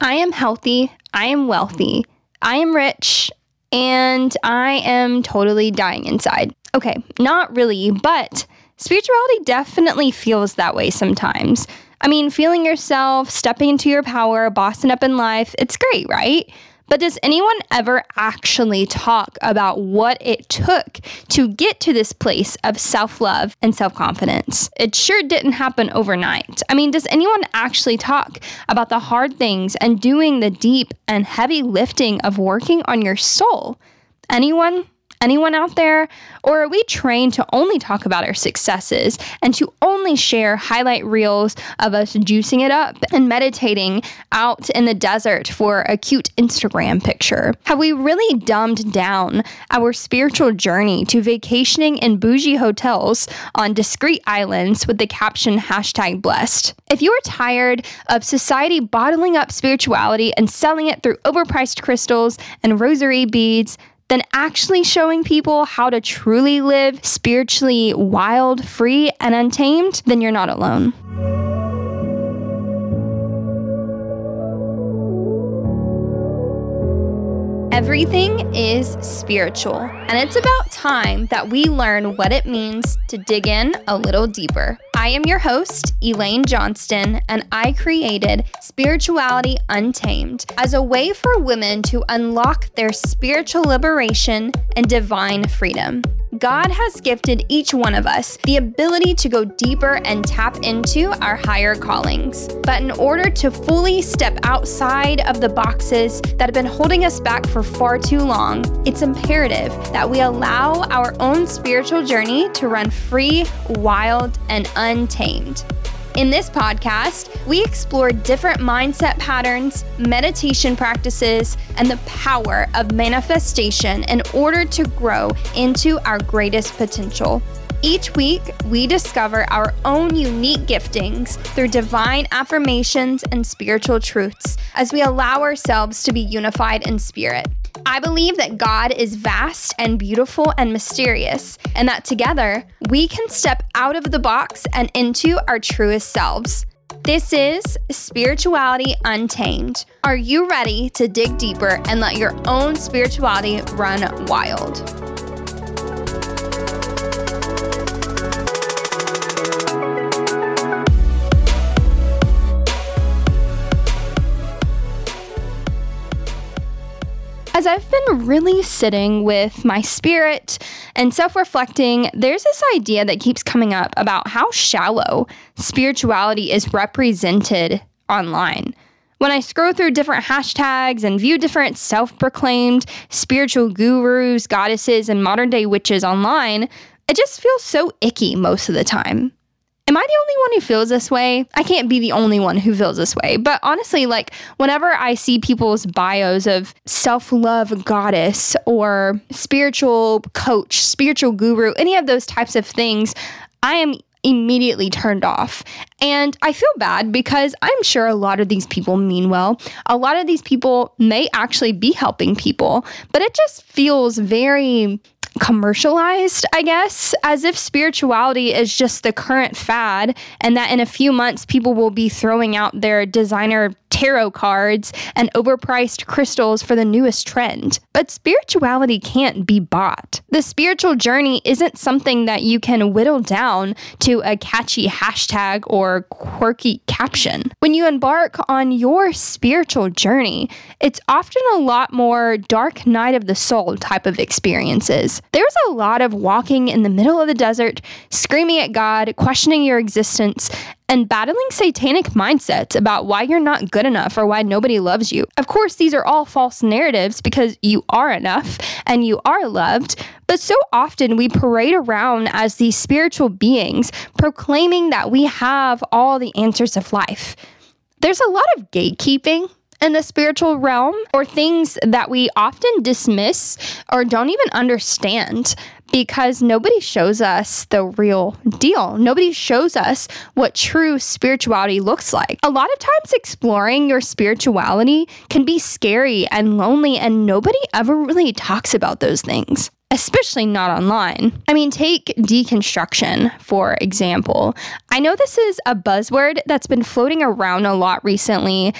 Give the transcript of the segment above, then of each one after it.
I am healthy, I am wealthy, I am rich, and I am totally dying inside. Okay, not really, but spirituality definitely feels that way sometimes. I mean, feeling yourself, stepping into your power, bossing up in life, it's great, right? But does anyone ever actually talk about what it took to get to this place of self love and self confidence? It sure didn't happen overnight. I mean, does anyone actually talk about the hard things and doing the deep and heavy lifting of working on your soul? Anyone? Anyone out there? Or are we trained to only talk about our successes and to only share highlight reels of us juicing it up and meditating out in the desert for a cute Instagram picture? Have we really dumbed down our spiritual journey to vacationing in bougie hotels on discreet islands with the caption hashtag blessed? If you are tired of society bottling up spirituality and selling it through overpriced crystals and rosary beads, than actually showing people how to truly live spiritually wild, free, and untamed, then you're not alone. Everything is spiritual, and it's about time that we learn what it means to dig in a little deeper. I am your host, Elaine Johnston, and I created Spirituality Untamed as a way for women to unlock their spiritual liberation and divine freedom. God has gifted each one of us the ability to go deeper and tap into our higher callings. But in order to fully step outside of the boxes that have been holding us back for far too long, it's imperative that we allow our own spiritual journey to run free, wild, and untamed. In this podcast, we explore different mindset patterns, meditation practices, and the power of manifestation in order to grow into our greatest potential. Each week, we discover our own unique giftings through divine affirmations and spiritual truths as we allow ourselves to be unified in spirit. I believe that God is vast and beautiful and mysterious, and that together we can step out of the box and into our truest selves. This is Spirituality Untamed. Are you ready to dig deeper and let your own spirituality run wild? As I've been really sitting with my spirit and self reflecting, there's this idea that keeps coming up about how shallow spirituality is represented online. When I scroll through different hashtags and view different self proclaimed spiritual gurus, goddesses, and modern day witches online, it just feels so icky most of the time. Am I the only one who feels this way? I can't be the only one who feels this way. But honestly, like whenever I see people's bios of self love goddess or spiritual coach, spiritual guru, any of those types of things, I am immediately turned off. And I feel bad because I'm sure a lot of these people mean well. A lot of these people may actually be helping people, but it just feels very commercialized, I guess, as if spirituality is just the current fad and that in a few months people will be throwing out their designer tarot cards and overpriced crystals for the newest trend. But spirituality can't be bought. The spiritual journey isn't something that you can whittle down to a catchy hashtag or quirky caption. When you embark on your spiritual journey, it's often a lot more dark night of the soul type of experiences. There's a lot of walking in the middle of the desert, screaming at God, questioning your existence, and battling satanic mindsets about why you're not good enough or why nobody loves you. Of course, these are all false narratives because you are enough and you are loved, but so often we parade around as these spiritual beings proclaiming that we have all the answers of life. There's a lot of gatekeeping in the spiritual realm or things that we often dismiss or don't even understand because nobody shows us the real deal. Nobody shows us what true spirituality looks like. A lot of times, exploring your spirituality can be scary and lonely, and nobody ever really talks about those things. Especially not online. I mean, take deconstruction, for example. I know this is a buzzword that's been floating around a lot recently,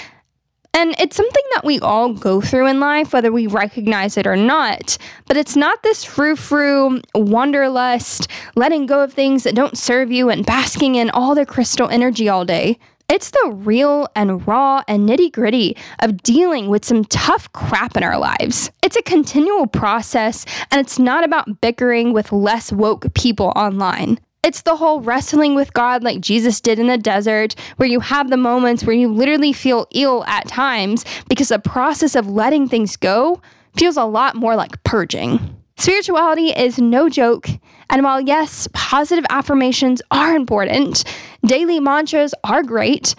And it's something that we all go through in life, whether we recognize it or not. But it's not this frou frou, wanderlust, letting go of things that don't serve you and basking in all the crystal energy all day. It's the real and raw and nitty gritty of dealing with some tough crap in our lives. It's a continual process, and it's not about bickering with less woke people online. It's the whole wrestling with God like Jesus did in the desert, where you have the moments where you literally feel ill at times because the process of letting things go feels a lot more like purging. Spirituality is no joke, and while yes, positive affirmations are important, daily mantras are great.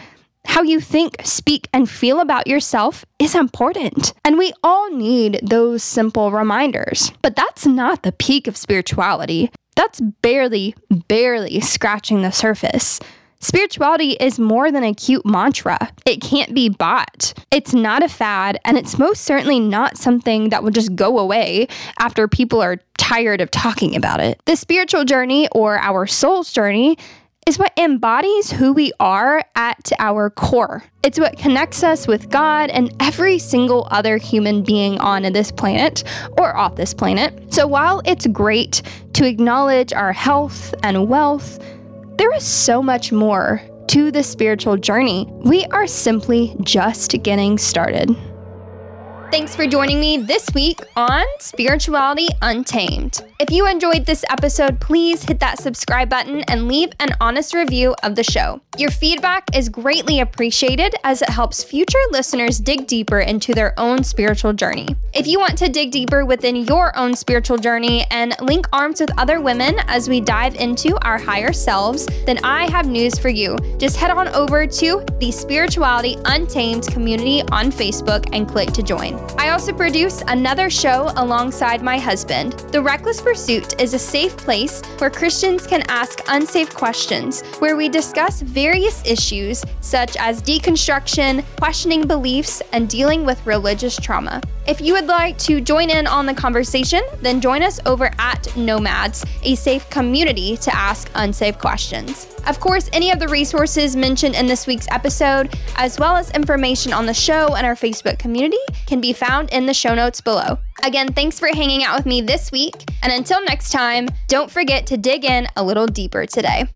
How you think, speak, and feel about yourself is important. And we all need those simple reminders. But that's not the peak of spirituality. That's barely, barely scratching the surface. Spirituality is more than a cute mantra. It can't be bought. It's not a fad, and it's most certainly not something that will just go away after people are tired of talking about it. The spiritual journey, or our soul's journey, is what embodies who we are at our core. It's what connects us with God and every single other human being on this planet or off this planet. So while it's great to acknowledge our health and wealth, there is so much more to the spiritual journey. We are simply just getting started. Thanks for joining me this week on Spirituality Untamed. If you enjoyed this episode, please hit that subscribe button and leave an honest review of the show. Your feedback is greatly appreciated as it helps future listeners dig deeper into their own spiritual journey. If you want to dig deeper within your own spiritual journey and link arms with other women as we dive into our higher selves, then I have news for you. Just head on over to the Spirituality Untamed community on Facebook and click to join. I also produce another show alongside my husband. The Reckless Pursuit is a safe place where Christians can ask unsafe questions, where we discuss various issues such as deconstruction, questioning beliefs, and dealing with religious trauma. If you would like to join in on the conversation, then join us over at Nomads, a safe community to ask unsafe questions. Of course, any of the resources mentioned in this week's episode, as well as information on the show and our Facebook community, can be found in the show notes below. Again, thanks for hanging out with me this week, and until next time, don't forget to dig in a little deeper today.